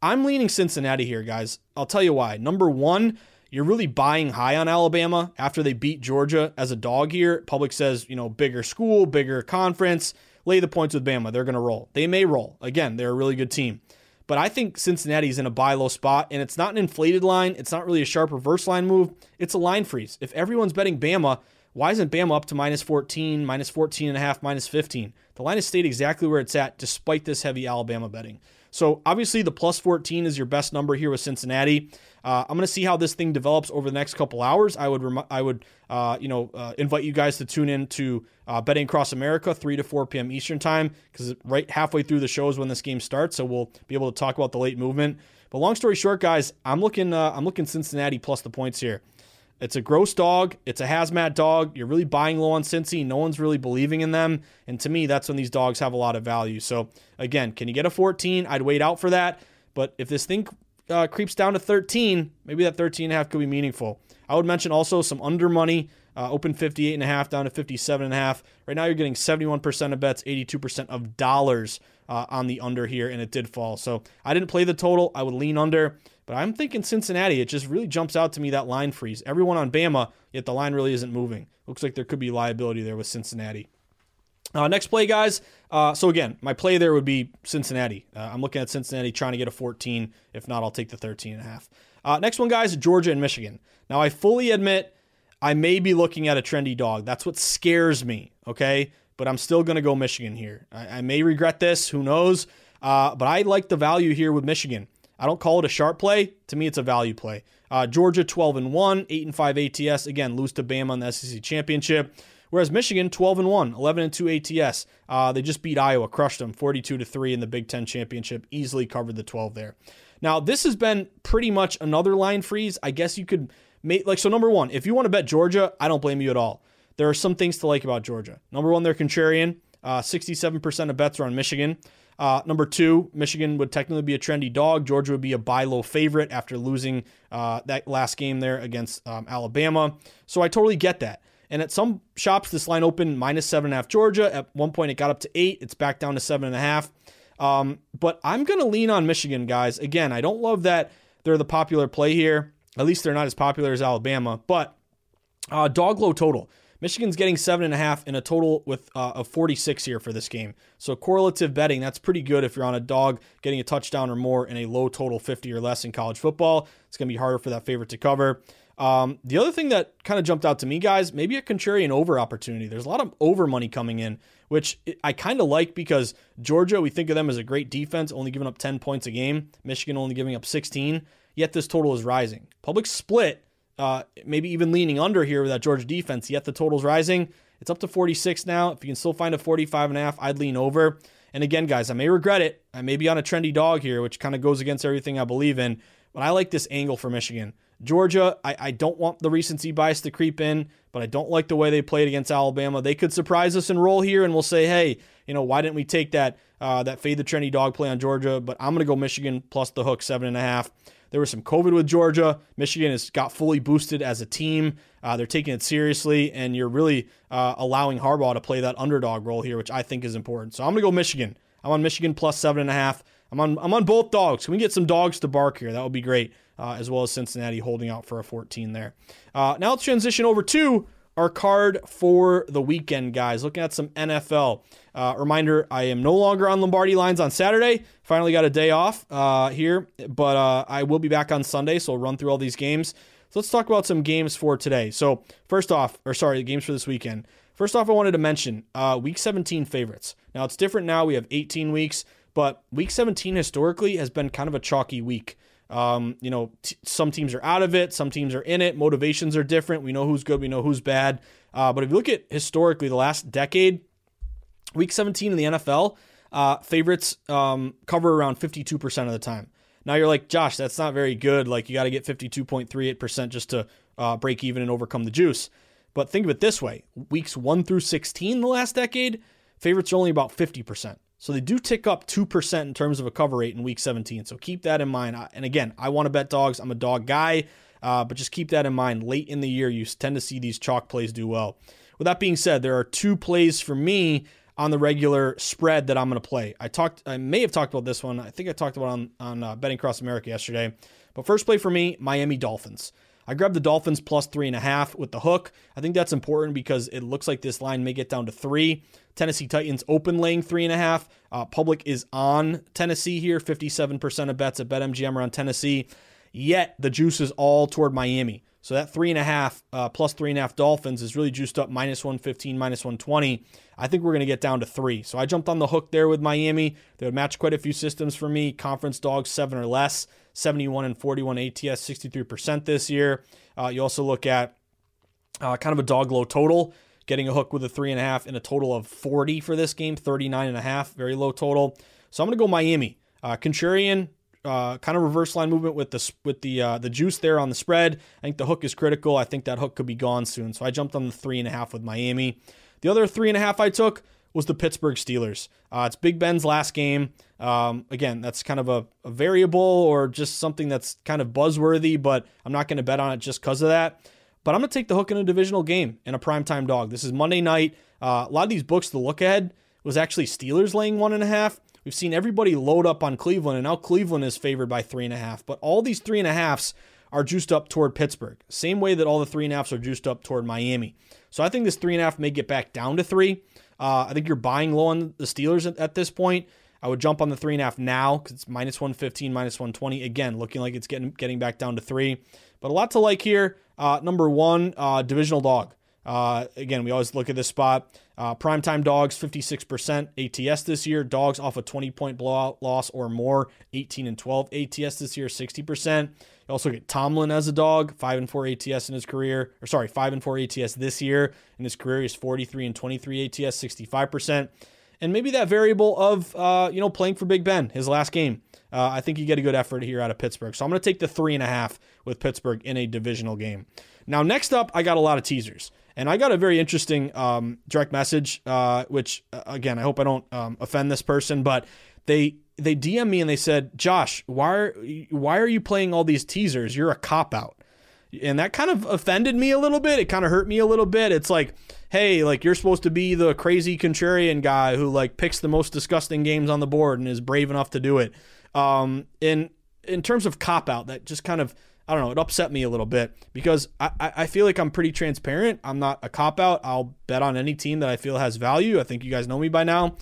I'm leaning Cincinnati here, guys. I'll tell you why. Number one, you're really buying high on Alabama after they beat Georgia as a dog here. Public says, you know, bigger school, bigger conference. Lay the points with Bama. They're going to roll. They may roll. Again, they're a really good team. But I think Cincinnati's in a buy low spot, and it's not an inflated line. It's not really a sharp reverse line move. It's a line freeze. If everyone's betting Bama, why isn't Bama up to minus 14, minus 14 and a half, minus 15? The line has stayed exactly where it's at despite this heavy Alabama betting. So obviously the plus 14 is your best number here with Cincinnati. Uh, I'm going to see how this thing develops over the next couple hours. I would rem- I would uh, you know uh, invite you guys to tune in to uh, Betting Across America 3 to 4 p.m. Eastern time because right halfway through the show is when this game starts. So we'll be able to talk about the late movement. But long story short, guys, I'm looking uh, I'm looking Cincinnati plus the points here. It's a gross dog. It's a hazmat dog. You're really buying low on Cincy. No one's really believing in them. And to me, that's when these dogs have a lot of value. So again, can you get a 14? I'd wait out for that. But if this thing uh, creeps down to 13, maybe that 13 and a half could be meaningful. I would mention also some under money. Uh, open 58 and a half down to 57 and a half. Right now you're getting 71% of bets, 82% of dollars uh, on the under here, and it did fall. So I didn't play the total. I would lean under, but I'm thinking Cincinnati. It just really jumps out to me that line freeze. Everyone on Bama, yet the line really isn't moving. Looks like there could be liability there with Cincinnati. Uh, next play, guys. Uh, so again, my play there would be Cincinnati. Uh, I'm looking at Cincinnati trying to get a 14. If not, I'll take the 13 and a half. Uh, next one, guys, Georgia and Michigan. Now, I fully admit I may be looking at a trendy dog. That's what scares me, okay? But I'm still going to go Michigan here. I, I, may regret this. Who knows? Uh, but I like the value here with Michigan. I don't call it a sharp play. To me, it's a value play. Uh, Georgia 12 and 1, 8 and 5 ATS. Again, lose to Bama on the SEC championship. Whereas Michigan 12 and 1, 11 and 2 ATS. Uh, they just beat Iowa, crushed them 42 to 3 in the Big 10 championship, easily covered the 12 there. Now, this has been pretty much another line freeze. I guess you could make like so number 1, if you want to bet Georgia, I don't blame you at all. There are some things to like about Georgia. Number 1, they're contrarian. Uh, 67% of bets are on Michigan. Uh, number two, Michigan would technically be a trendy dog. Georgia would be a buy low favorite after losing uh, that last game there against um, Alabama. So I totally get that. And at some shops, this line opened minus seven and a half Georgia. At one point, it got up to eight. It's back down to seven and a half. Um, but I'm going to lean on Michigan, guys. Again, I don't love that they're the popular play here. At least they're not as popular as Alabama. But uh, dog low total. Michigan's getting seven and a half in a total with uh, a 46 here for this game. So correlative betting, that's pretty good if you're on a dog getting a touchdown or more in a low total 50 or less in college football. It's going to be harder for that favorite to cover. Um, the other thing that kind of jumped out to me, guys, maybe a contrarian over opportunity. There's a lot of over money coming in, which I kind of like because Georgia, we think of them as a great defense, only giving up 10 points a game. Michigan only giving up 16, yet this total is rising. Public split, uh, maybe even leaning under here with that Georgia defense, yet the total's rising. It's up to 46 now. If you can still find a 45 and a half, I'd lean over. And again, guys, I may regret it. I may be on a trendy dog here, which kind of goes against everything I believe in, but I like this angle for Michigan. Georgia, I, I don't want the recency bias to creep in, but I don't like the way they played against Alabama. They could surprise us and roll here, and we'll say, hey, you know, why didn't we take that uh, that fade the trendy dog play on Georgia? But I'm going to go Michigan plus the hook seven and a half. There was some COVID with Georgia. Michigan has got fully boosted as a team. Uh, they're taking it seriously, and you're really uh, allowing Harbaugh to play that underdog role here, which I think is important. So I'm going to go Michigan. I'm on Michigan plus seven and a half. I'm on I'm on both dogs. Can we get some dogs to bark here? That would be great uh, as well as Cincinnati holding out for a 14 there. Uh, now let's transition over to our card for the weekend, guys. Looking at some NFL. Uh, reminder: I am no longer on Lombardi lines on Saturday. Finally got a day off uh, here, but uh, I will be back on Sunday, so I'll run through all these games. So let's talk about some games for today. So first off, or sorry, the games for this weekend. First off, I wanted to mention uh, Week 17 favorites. Now it's different now. We have 18 weeks, but Week 17 historically has been kind of a chalky week. Um, you know, t- some teams are out of it, some teams are in it. Motivations are different. We know who's good, we know who's bad. Uh, but if you look at historically the last decade, week 17 in the NFL, uh, favorites um, cover around 52% of the time. Now you're like, Josh, that's not very good. Like, you got to get 52.38% just to uh, break even and overcome the juice. But think of it this way weeks 1 through 16 the last decade, favorites are only about 50%. So they do tick up 2% in terms of a cover rate in week 17. So keep that in mind. And again, I want to bet dogs. I'm a dog guy, uh, but just keep that in mind. Late in the year, you tend to see these chalk plays do well. With that being said, there are two plays for me on the regular spread that I'm going to play. I talked, I may have talked about this one. I think I talked about on on uh, Betting Across America yesterday. But first play for me, Miami Dolphins. I grabbed the Dolphins plus three and a half with the hook. I think that's important because it looks like this line may get down to three. Tennessee Titans open laying three and a half. Uh, public is on Tennessee here. 57% of bets at BetMGM are on Tennessee. Yet the juice is all toward Miami. So that three and a half uh, plus three and a half Dolphins is really juiced up minus 115, minus 120. I think we're going to get down to three. So I jumped on the hook there with Miami. They would match quite a few systems for me. Conference dogs, seven or less, 71 and 41 ATS, 63% this year. Uh, you also look at uh, kind of a dog low total getting a hook with a three and a half and a total of 40 for this game, 39 and a half, very low total. So I'm going to go Miami. Uh, Contrarian, uh, kind of reverse line movement with the with the uh, the juice there on the spread. I think the hook is critical. I think that hook could be gone soon. So I jumped on the three and a half with Miami. The other three and a half I took was the Pittsburgh Steelers. Uh, it's Big Ben's last game. Um, again, that's kind of a, a, variable or just something that's kind of buzzworthy, but I'm not going to bet on it just because of that. But I'm going to take the hook in a divisional game in a primetime dog. This is Monday night. Uh, a lot of these books, the look ahead was actually Steelers laying one and a half. We've seen everybody load up on Cleveland, and now Cleveland is favored by three and a half. But all these three and a halfs are juiced up toward Pittsburgh, same way that all the three and a halfs are juiced up toward Miami. So I think this three and a half may get back down to three. Uh, I think you're buying low on the Steelers at, at this point. I would jump on the three and a half now because it's minus 115, minus 120. Again, looking like it's getting getting back down to three. But a lot to like here. Uh, number one, uh, divisional dog. Uh, again, we always look at this spot. Uh, primetime dogs, 56% ATS this year. Dogs off a 20 point blowout loss or more, 18 and 12 ATS this year, 60%. You also get Tomlin as a dog, 5 and 4 ATS in his career, or sorry, 5 and 4 ATS this year. In his career, he's 43 and 23 ATS, 65%. And maybe that variable of, uh, you know, playing for Big Ben, his last game. Uh, I think you get a good effort here out of Pittsburgh. So I'm going to take the three and a half with Pittsburgh in a divisional game. Now, next up, I got a lot of teasers. And I got a very interesting um, direct message, uh, which uh, again, I hope I don't um, offend this person, but they they DM me and they said, "Josh, why are, why are you playing all these teasers? You're a cop out." And that kind of offended me a little bit. It kind of hurt me a little bit. It's like, hey, like you're supposed to be the crazy contrarian guy who like picks the most disgusting games on the board and is brave enough to do it. Um, in in terms of cop out, that just kind of I don't know, it upset me a little bit because I, I feel like I'm pretty transparent. I'm not a cop out. I'll bet on any team that I feel has value. I think you guys know me by now.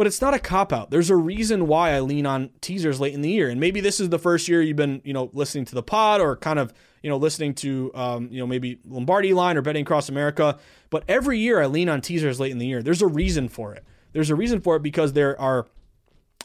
But it's not a cop out. There's a reason why I lean on teasers late in the year. And maybe this is the first year you've been, you know, listening to the pod or kind of, you know, listening to, um, you know, maybe Lombardi line or betting across America. But every year I lean on teasers late in the year. There's a reason for it. There's a reason for it because there are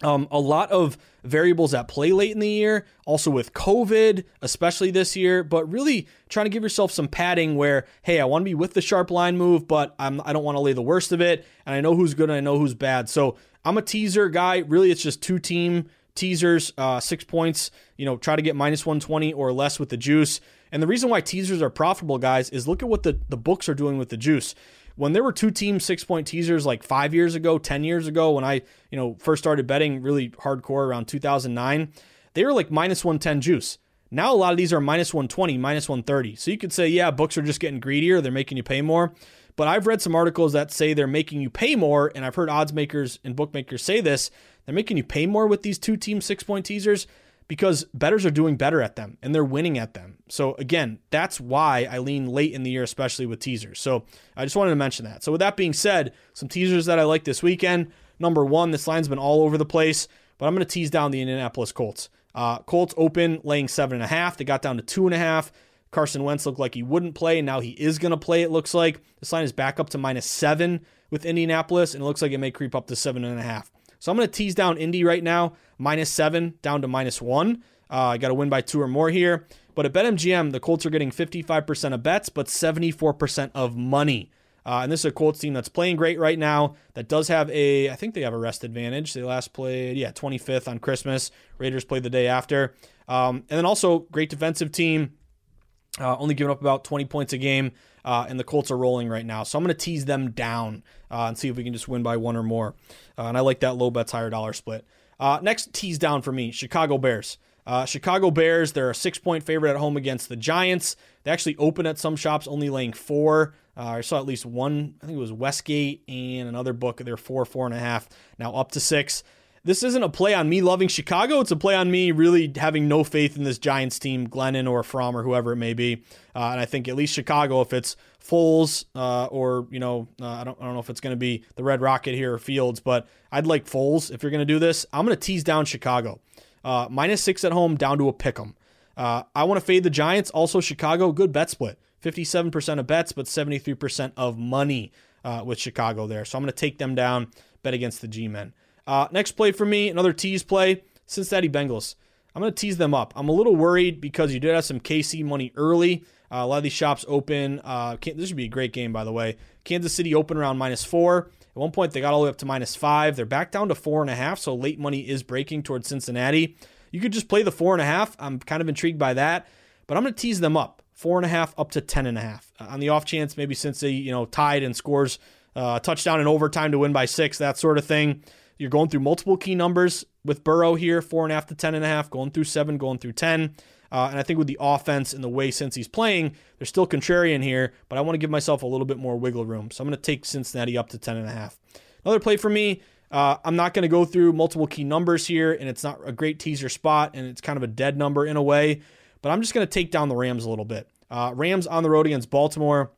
um, a lot of variables at play late in the year, also with COVID, especially this year, but really trying to give yourself some padding where, hey, I want to be with the sharp line move, but I'm, I don't want to lay the worst of it. And I know who's good and I know who's bad. So I'm a teaser guy. Really, it's just two team teasers, uh, six points, you know, try to get minus 120 or less with the juice. And the reason why teasers are profitable, guys, is look at what the, the books are doing with the juice when there were two team six point teasers like five years ago, 10 years ago, when I, you know, first started betting really hardcore around 2009, they were like minus 110 juice. Now a lot of these are minus 120, minus 130. So you could say, yeah, books are just getting greedier. They're making you pay more. But I've read some articles that say they're making you pay more. And I've heard odds makers and bookmakers say this. They're making you pay more with these two team six point teasers because bettors are doing better at them and they're winning at them. So again, that's why I lean late in the year, especially with teasers. So I just wanted to mention that. So with that being said, some teasers that I like this weekend. Number one, this line's been all over the place, but I'm going to tease down the Indianapolis Colts. Uh, Colts open laying seven and a half. They got down to two and a half. Carson Wentz looked like he wouldn't play. and Now he is going to play, it looks like. This line is back up to minus seven with Indianapolis, and it looks like it may creep up to seven and a half. So I'm going to tease down Indy right now, minus seven down to minus one. Uh, I got to win by two or more here. But at BetMGM, the Colts are getting 55% of bets, but 74% of money. Uh, and this is a Colts team that's playing great right now. That does have a, I think they have a rest advantage. They last played, yeah, 25th on Christmas. Raiders played the day after. Um, and then also great defensive team, uh, only giving up about 20 points a game. Uh, and the Colts are rolling right now. So I'm going to tease them down uh, and see if we can just win by one or more. Uh, and I like that low bets, higher dollar split. Uh, next tease down for me Chicago Bears. Uh, Chicago Bears, they're a six point favorite at home against the Giants. They actually open at some shops only laying four. Uh, I saw at least one, I think it was Westgate and another book. They're four, four and a half, now up to six this isn't a play on me loving Chicago. It's a play on me really having no faith in this Giants team, Glennon or Fromm or whoever it may be. Uh, and I think at least Chicago, if it's Foles uh, or you know, uh, I don't I don't know if it's going to be the Red Rocket here or Fields, but I'd like Foles if you're going to do this. I'm going to tease down Chicago, uh, minus six at home, down to a pick 'em. Uh, I want to fade the Giants. Also, Chicago, good bet split. 57% of bets, but 73% of money uh, with Chicago there. So I'm going to take them down, bet against the G men. Uh, next play for me, another tease play, Cincinnati Bengals. I'm going to tease them up. I'm a little worried because you did have some KC money early. Uh, a lot of these shops open. Uh, this should be a great game, by the way. Kansas City open around minus four. At one point, they got all the way up to minus five. They're back down to four and a half, so late money is breaking towards Cincinnati. You could just play the four and a half. I'm kind of intrigued by that, but I'm going to tease them up four and a half up to ten and a half. Uh, on the off chance, maybe since they you know tied and scores uh, touchdown in overtime to win by six, that sort of thing. You're going through multiple key numbers with Burrow here, four and a half to ten and a half, going through seven, going through ten. Uh, and I think with the offense and the way Cincy's playing, they're still contrarian here, but I want to give myself a little bit more wiggle room. So I'm going to take Cincinnati up to 10 and a half. Another play for me. Uh, I'm not going to go through multiple key numbers here, and it's not a great teaser spot, and it's kind of a dead number in a way. But I'm just going to take down the Rams a little bit. Uh, Rams on the road against Baltimore.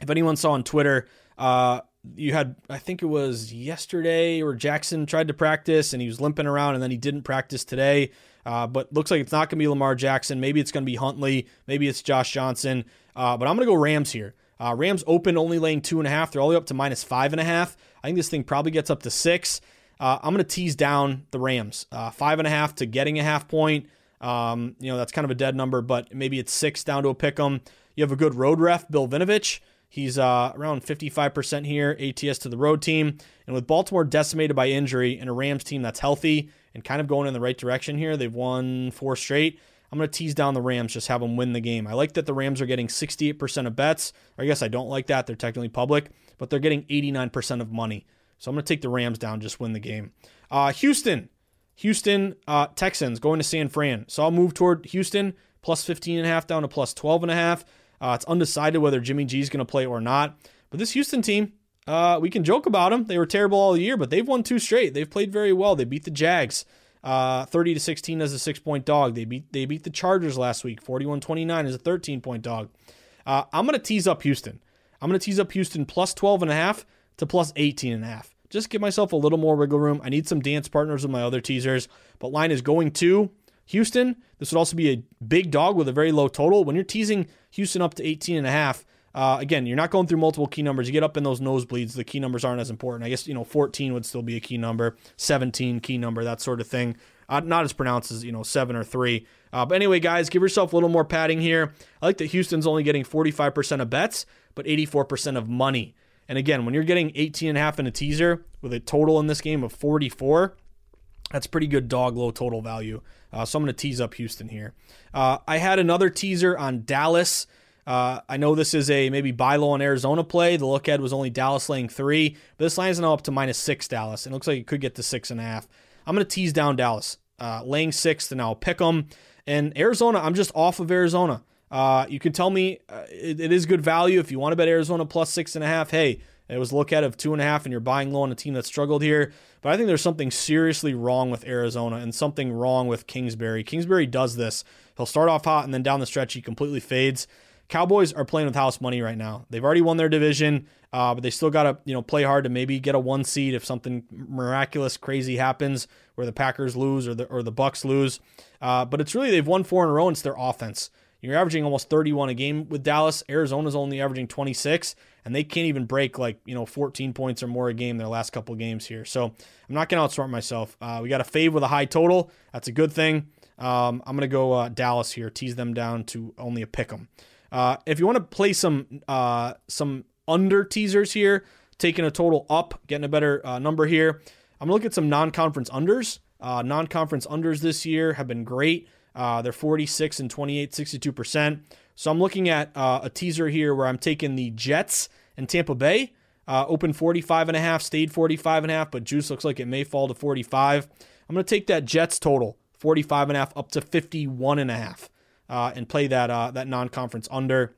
If anyone saw on Twitter, uh, you had I think it was yesterday or Jackson tried to practice and he was limping around and then he didn't practice today. Uh, but looks like it's not going to be Lamar Jackson. Maybe it's going to be Huntley. Maybe it's Josh Johnson. Uh, but I'm going to go Rams here. Uh, Rams open only laying two and a half. They're all the way up to minus five and a half. I think this thing probably gets up to six. Uh, I'm going to tease down the Rams. Uh, five and a half to getting a half point. Um, you know, that's kind of a dead number, but maybe it's six down to a pick 'em. You have a good road ref, Bill Vinovich. He's uh, around 55% here, ATS to the road team. And with Baltimore decimated by injury and a Rams team that's healthy and kind of going in the right direction here, they've won four straight. I'm going to tease down the Rams, just have them win the game. I like that the Rams are getting 68% of bets. I guess I don't like that. They're technically public, but they're getting 89% of money. So I'm going to take the Rams down, just win the game. Uh, Houston. Houston uh, Texans going to San Fran. So I'll move toward Houston, plus 15 and a half down to plus 12 and a half. Uh, it's undecided whether Jimmy G is going to play or not. But this Houston team, uh, we can joke about them. They were terrible all year, but they've won two straight. They've played very well. They beat the Jags. Uh, 30 to 16 as a six point dog. They beat they beat the Chargers last week, 41 29 as a 13 point dog. Uh, I'm going to tease up Houston. I'm going to tease up Houston plus 12 and a half to plus 18 and a half. Just give myself a little more wiggle room. I need some dance partners with my other teasers, but line is going to Houston. This would also be a big dog with a very low total. When you're teasing Houston up to 18 and a half, uh, again, you're not going through multiple key numbers. You get up in those nosebleeds, the key numbers aren't as important. I guess, you know, 14 would still be a key number, 17 key number, that sort of thing. Uh, not as pronounced as, you know, 7 or 3. Uh, but anyway, guys, give yourself a little more padding here. I like that Houston's only getting 45% of bets, but 84% of money. And again, when you're getting 18 and a half in a teaser with a total in this game of 44, that's pretty good dog low total value. Uh, so I'm going to tease up Houston here. Uh, I had another teaser on Dallas. Uh, I know this is a maybe buy low on Arizona play. The look ahead was only Dallas laying three, but this line is now up to minus six Dallas. And it looks like it could get to six and a half. I'm going to tease down Dallas, uh, laying six, and I'll pick them. And Arizona, I'm just off of Arizona. Uh, you can tell me uh, it, it is good value if you want to bet Arizona plus six and a half. Hey, it was a look at of two and a half, and you're buying low on a team that struggled here. But I think there's something seriously wrong with Arizona and something wrong with Kingsbury. Kingsbury does this. He'll start off hot, and then down the stretch, he completely fades. Cowboys are playing with house money right now. They've already won their division, uh, but they still got to you know play hard to maybe get a one seed if something miraculous, crazy happens where the Packers lose or the or the Bucs lose. Uh, but it's really they've won four in a row. And it's their offense. You're averaging almost 31 a game with Dallas. Arizona's only averaging 26, and they can't even break like you know 14 points or more a game their last couple games here. So I'm not gonna outsmart myself. Uh, we got a fave with a high total. That's a good thing. Um, I'm gonna go uh, Dallas here. Tease them down to only a pick 'em. Uh, if you want to play some uh, some under teasers here, taking a total up, getting a better uh, number here. I'm gonna look at some non-conference unders. Uh, non-conference unders this year have been great. They're 46 and 28, 62%. So I'm looking at uh, a teaser here where I'm taking the Jets and Tampa Bay. Uh, open 45 and a half, stayed 45 and a half, but juice looks like it may fall to 45. I'm going to take that Jets total, 45 and a half up to 51 and a half, uh, and play that uh, that non-conference under.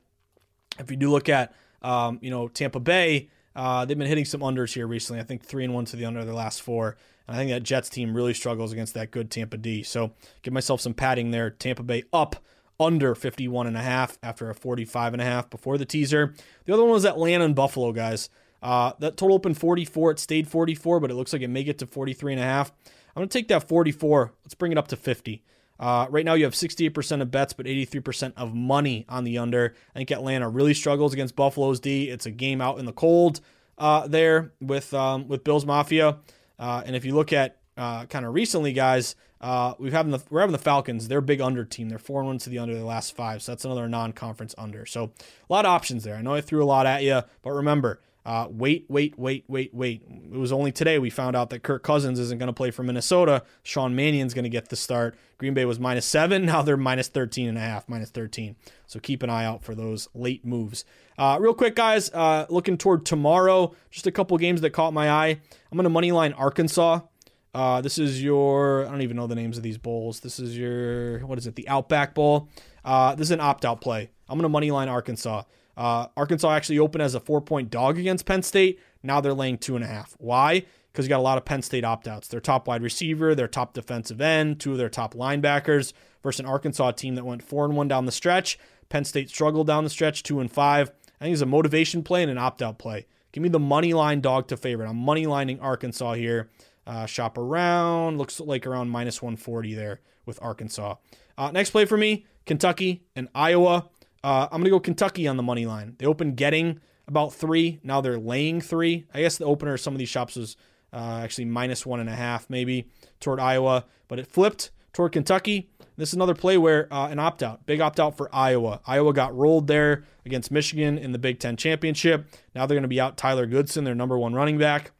If you do look at um, you know Tampa Bay, uh, they've been hitting some unders here recently. I think three and one to the under their last four. And I think that Jets team really struggles against that good Tampa D. So give myself some padding there. Tampa Bay up under 51 and a half after a 45 and a half before the teaser. The other one was Atlanta and Buffalo, guys. Uh, that total opened 44. It stayed 44, but it looks like it may get to 43 and a half. I'm going to take that 44. Let's bring it up to 50. Uh, right now, you have 68% of bets, but 83% of money on the under. I think Atlanta really struggles against Buffalo's D. It's a game out in the cold uh, there with um, with Bills Mafia. Uh, and if you look at uh, kind of recently, guys, uh, we've having the we're having the Falcons. They're a big under team. They're four and one to the under the last five, so that's another non-conference under. So a lot of options there. I know I threw a lot at you, but remember, Uh, wait, wait, wait, wait, wait. It was only today we found out that Kirk Cousins isn't going to play for Minnesota. Sean Mannion's going to get the start. Green Bay was minus seven. Now they're minus 13 and a half, minus 13. So keep an eye out for those late moves. Uh, real quick, guys, uh, looking toward tomorrow, just a couple games that caught my eye. I'm going to money line Arkansas. Uh, this is your, I don't even know the names of these bowls. This is your, what is it, the Outback Bowl. Uh, this is an opt out play. I'm going to money line Arkansas. Uh, Arkansas actually opened as a four point dog against Penn State. Now they're laying two and a half. Why? Because you got a lot of Penn State opt outs. Their top wide receiver, their top defensive end, two of their top linebackers versus an Arkansas team that went four and one down the stretch. Penn State struggled down the stretch, two and five. I think it's a motivation play and an opt out play. Give me the money line dog to favorite. I'm money lining Arkansas here. Uh, shop around. Looks like around minus 140 there with Arkansas. Uh, next play for me Kentucky and Iowa. Uh, I'm going to go Kentucky on the money line. They opened getting about three. Now they're laying three. I guess the opener of some of these shops was uh, actually minus one and a half, maybe toward Iowa, but it flipped toward Kentucky. This is another play where uh, an opt out, big opt out for Iowa. Iowa got rolled there against Michigan in the Big Ten championship. Now they're going to be out Tyler Goodson, their number one running back.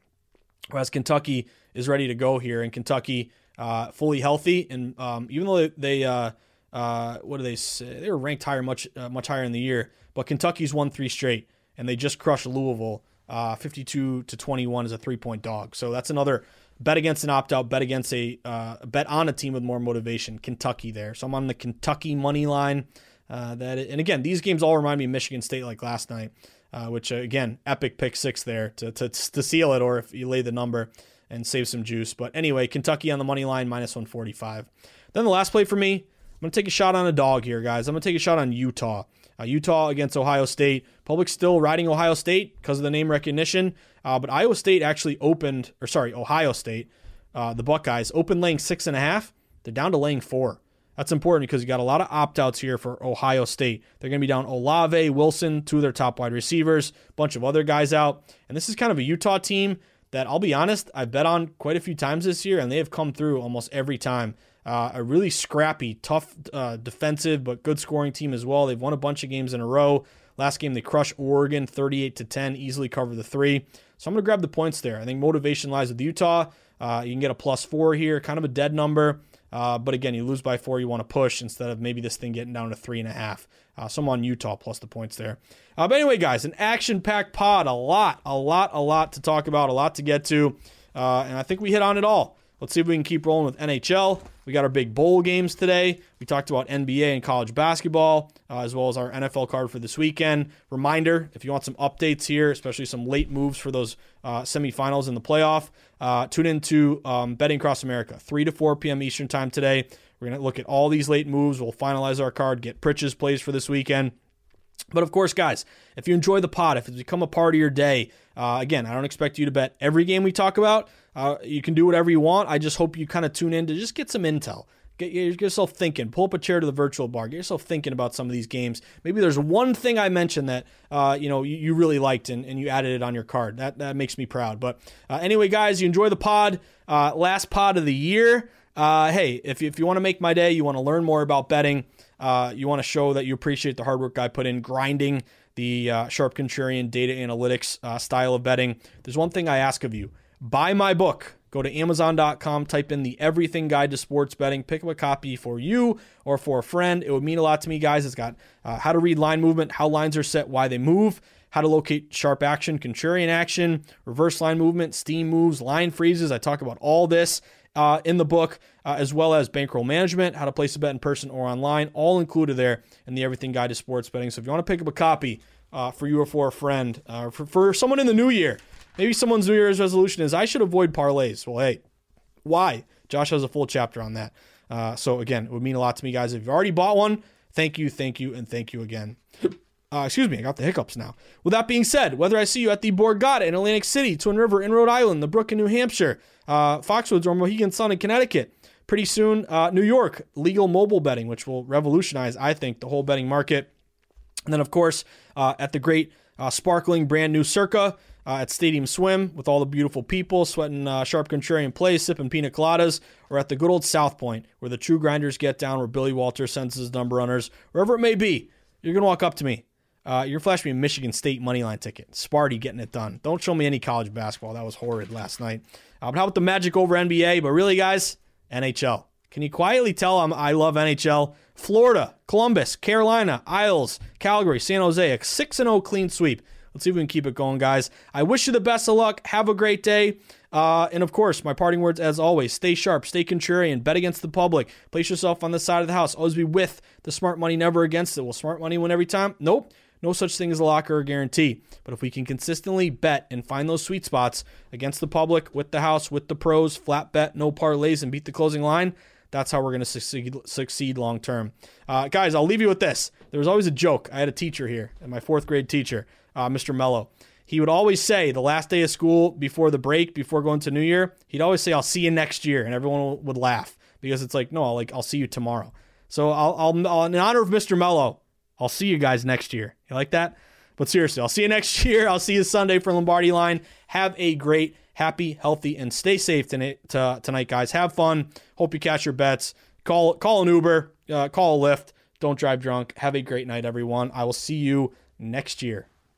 Whereas Kentucky is ready to go here, and Kentucky uh, fully healthy. And um, even though they, uh, uh, what do they say? They were ranked higher, much uh, much higher in the year, but Kentucky's won three straight, and they just crushed Louisville, uh, 52 to 21 as a three point dog. So that's another bet against an opt out, bet against a uh, bet on a team with more motivation. Kentucky there, so I'm on the Kentucky money line. that and again, these games all remind me of Michigan State like last night. Uh, which uh, again, epic pick six there to, to, to seal it, or if you lay the number and save some juice. But anyway, Kentucky on the money line, minus 145. Then the last play for me, I'm going to take a shot on a dog here, guys. I'm going to take a shot on Utah. Uh, Utah against Ohio State. Public still riding Ohio State because of the name recognition. Uh, but Iowa State actually opened, or sorry, Ohio State, uh, the Buckeyes, opened laying six and a half. They're down to laying four. That's important because you got a lot of opt outs here for Ohio State. They're going to be down Olave, Wilson, two of their top wide receivers, bunch of other guys out. And this is kind of a Utah team that I'll be honest, I've bet on quite a few times this year, and they have come through almost every time. Uh, a really scrappy, tough uh, defensive, but good scoring team as well. They've won a bunch of games in a row. Last game they crushed Oregon 38 to 10, easily cover the three. So I'm going to grab the points there. I think motivation lies with Utah. Uh, you can get a plus four here, kind of a dead number. Uh, but again, you lose by four, you want to push instead of maybe this thing getting down to three and a half. Uh, on Utah plus the points there. Uh, but anyway, guys, an action packed pod. A lot, a lot, a lot to talk about, a lot to get to. Uh, and I think we hit on it all. Let's see if we can keep rolling with NHL. We got our big bowl games today. We talked about NBA and college basketball, uh, as well as our NFL card for this weekend. Reminder if you want some updates here, especially some late moves for those uh, semifinals in the playoff, uh, tune into um, Betting Across America, 3 to 4 p.m. Eastern Time today. We're going to look at all these late moves. We'll finalize our card, get Pritch's plays for this weekend. But of course, guys, if you enjoy the pod, if it's become a part of your day, uh, again, I don't expect you to bet every game we talk about. Uh, you can do whatever you want. I just hope you kind of tune in to just get some intel. Get, get, yourself thinking. Pull up a chair to the virtual bar. Get yourself thinking about some of these games. Maybe there's one thing I mentioned that uh, you know you, you, really liked and, and you added it on your card. That that makes me proud. But uh, anyway, guys, you enjoy the pod. Uh, last pod of the year. Uh, hey, if you, if you want to make my day, you want to learn more about betting. Uh, you want to show that you appreciate the hard work I put in grinding the uh, Sharp Contrarian data analytics style of betting. There's one thing I ask of you buy my book. Go to Amazon.com, type in the Everything Guide to Sports Betting, pick up a copy for you or for a friend. It would mean a lot to me, guys. It's got uh, how to read line movement, how lines are set, why they move, how to locate sharp action, contrarian action, reverse line movement, steam moves, line freezes. I talk about all this uh, in the book, uh, as well as bankroll management, how to place a bet in person or online, all included there in the Everything Guide to Sports Betting. So if you want to pick up a copy uh, for you or for a friend, uh, for, for someone in the new year, maybe someone's New Year's resolution is I should avoid parlays. Well, hey, why? Josh has a full chapter on that. Uh, so again, it would mean a lot to me, guys. If you've already bought one, thank you, thank you, and thank you again. Uh, excuse me, I got the hiccups now. With that being said, whether I see you at the Borgata in Atlantic City, Twin River in Rhode Island, the Brook in New Hampshire, uh, Foxwoods or Mohegan Sun in Connecticut, pretty soon, uh, New York, legal mobile betting, which will revolutionize, I think, the whole betting market. And then, of course, uh, at the great uh, sparkling brand new Circa uh, at Stadium Swim with all the beautiful people sweating sharp contrarian plays, sipping pina coladas, or at the good old South Point where the true grinders get down, where Billy Walter sends his number runners, wherever it may be. You're going to walk up to me Uh, you're flashing me a Michigan State money line ticket. Sparty getting it done. Don't show me any college basketball. That was horrid last night. Uh, but how about the Magic over NBA? But really, guys, NHL. Can you quietly tell I'm, I love NHL? Florida, Columbus, Carolina, Isles, Calgary, San Jose, a 6 0 clean sweep. Let's see if we can keep it going, guys. I wish you the best of luck. Have a great day. Uh, and of course, my parting words as always stay sharp, stay contrarian, bet against the public, place yourself on the side of the house. Always be with the smart money, never against it. Will smart money win every time? Nope. No such thing as a lock or guarantee. But if we can consistently bet and find those sweet spots against the public, with the house, with the pros, flat bet, no parlays, and beat the closing line, that's how we're going to succeed, succeed long term. Uh, guys, I'll leave you with this. There was always a joke. I had a teacher here, and my fourth grade teacher, uh, Mr. Mello. He would always say the last day of school before the break, before going to New Year, he'd always say, "I'll see you next year," and everyone would laugh because it's like, no, I'll, like I'll see you tomorrow. So I'll, I'll, in honor of Mr. Mello, I'll see you guys next year. You like that? But seriously, I'll see you next year. I'll see you Sunday for Lombardi Line. Have a great, happy, healthy, and stay safe tonight, tonight guys. Have fun. Hope you catch your bets. Call call an Uber. Uh, call a Lyft. Don't drive drunk. Have a great night, everyone. I will see you next year.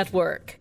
Network.